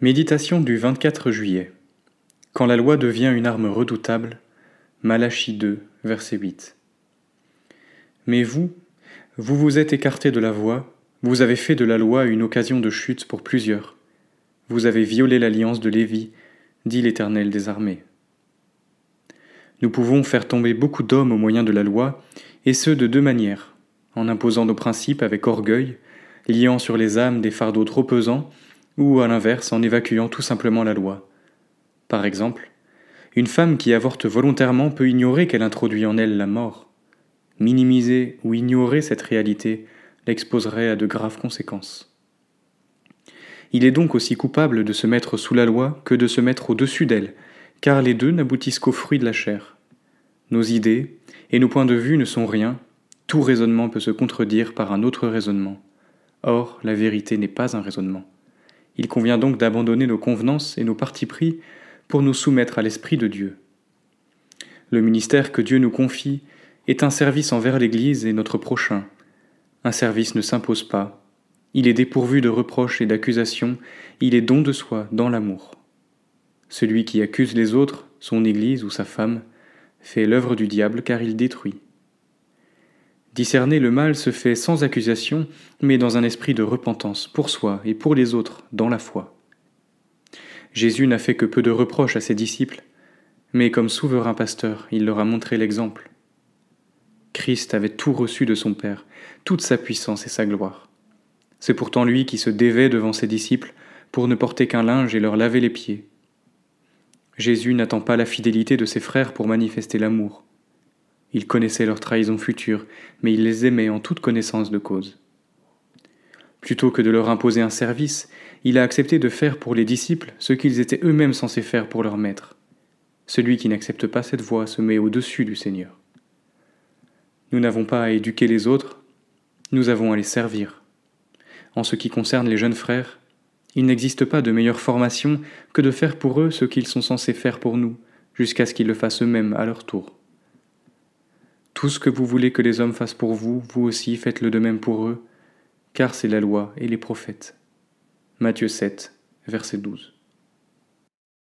Méditation du 24 juillet. Quand la loi devient une arme redoutable. Malachie 2, verset 8. Mais vous, vous vous êtes écarté de la voie, vous avez fait de la loi une occasion de chute pour plusieurs. Vous avez violé l'alliance de Lévi, dit l'Éternel des armées. Nous pouvons faire tomber beaucoup d'hommes au moyen de la loi, et ce de deux manières, en imposant nos principes avec orgueil, liant sur les âmes des fardeaux trop pesants, ou à l'inverse en évacuant tout simplement la loi. Par exemple, une femme qui avorte volontairement peut ignorer qu'elle introduit en elle la mort. Minimiser ou ignorer cette réalité l'exposerait à de graves conséquences. Il est donc aussi coupable de se mettre sous la loi que de se mettre au-dessus d'elle, car les deux n'aboutissent qu'au fruit de la chair. Nos idées et nos points de vue ne sont rien, tout raisonnement peut se contredire par un autre raisonnement. Or, la vérité n'est pas un raisonnement. Il convient donc d'abandonner nos convenances et nos partis pris pour nous soumettre à l'Esprit de Dieu. Le ministère que Dieu nous confie est un service envers l'Église et notre prochain. Un service ne s'impose pas, il est dépourvu de reproches et d'accusations, il est don de soi dans l'amour. Celui qui accuse les autres, son Église ou sa femme, fait l'œuvre du diable car il détruit. Discerner le mal se fait sans accusation, mais dans un esprit de repentance pour soi et pour les autres, dans la foi. Jésus n'a fait que peu de reproches à ses disciples, mais comme souverain pasteur, il leur a montré l'exemple. Christ avait tout reçu de son Père, toute sa puissance et sa gloire. C'est pourtant lui qui se dévait devant ses disciples pour ne porter qu'un linge et leur laver les pieds. Jésus n'attend pas la fidélité de ses frères pour manifester l'amour. Il connaissait leur trahison future, mais il les aimait en toute connaissance de cause. Plutôt que de leur imposer un service, il a accepté de faire pour les disciples ce qu'ils étaient eux-mêmes censés faire pour leur maître. Celui qui n'accepte pas cette voie se met au-dessus du Seigneur. Nous n'avons pas à éduquer les autres, nous avons à les servir. En ce qui concerne les jeunes frères, il n'existe pas de meilleure formation que de faire pour eux ce qu'ils sont censés faire pour nous, jusqu'à ce qu'ils le fassent eux-mêmes à leur tour. Tout ce que vous voulez que les hommes fassent pour vous, vous aussi faites-le de même pour eux, car c'est la loi et les prophètes. Matthieu 7, verset 12.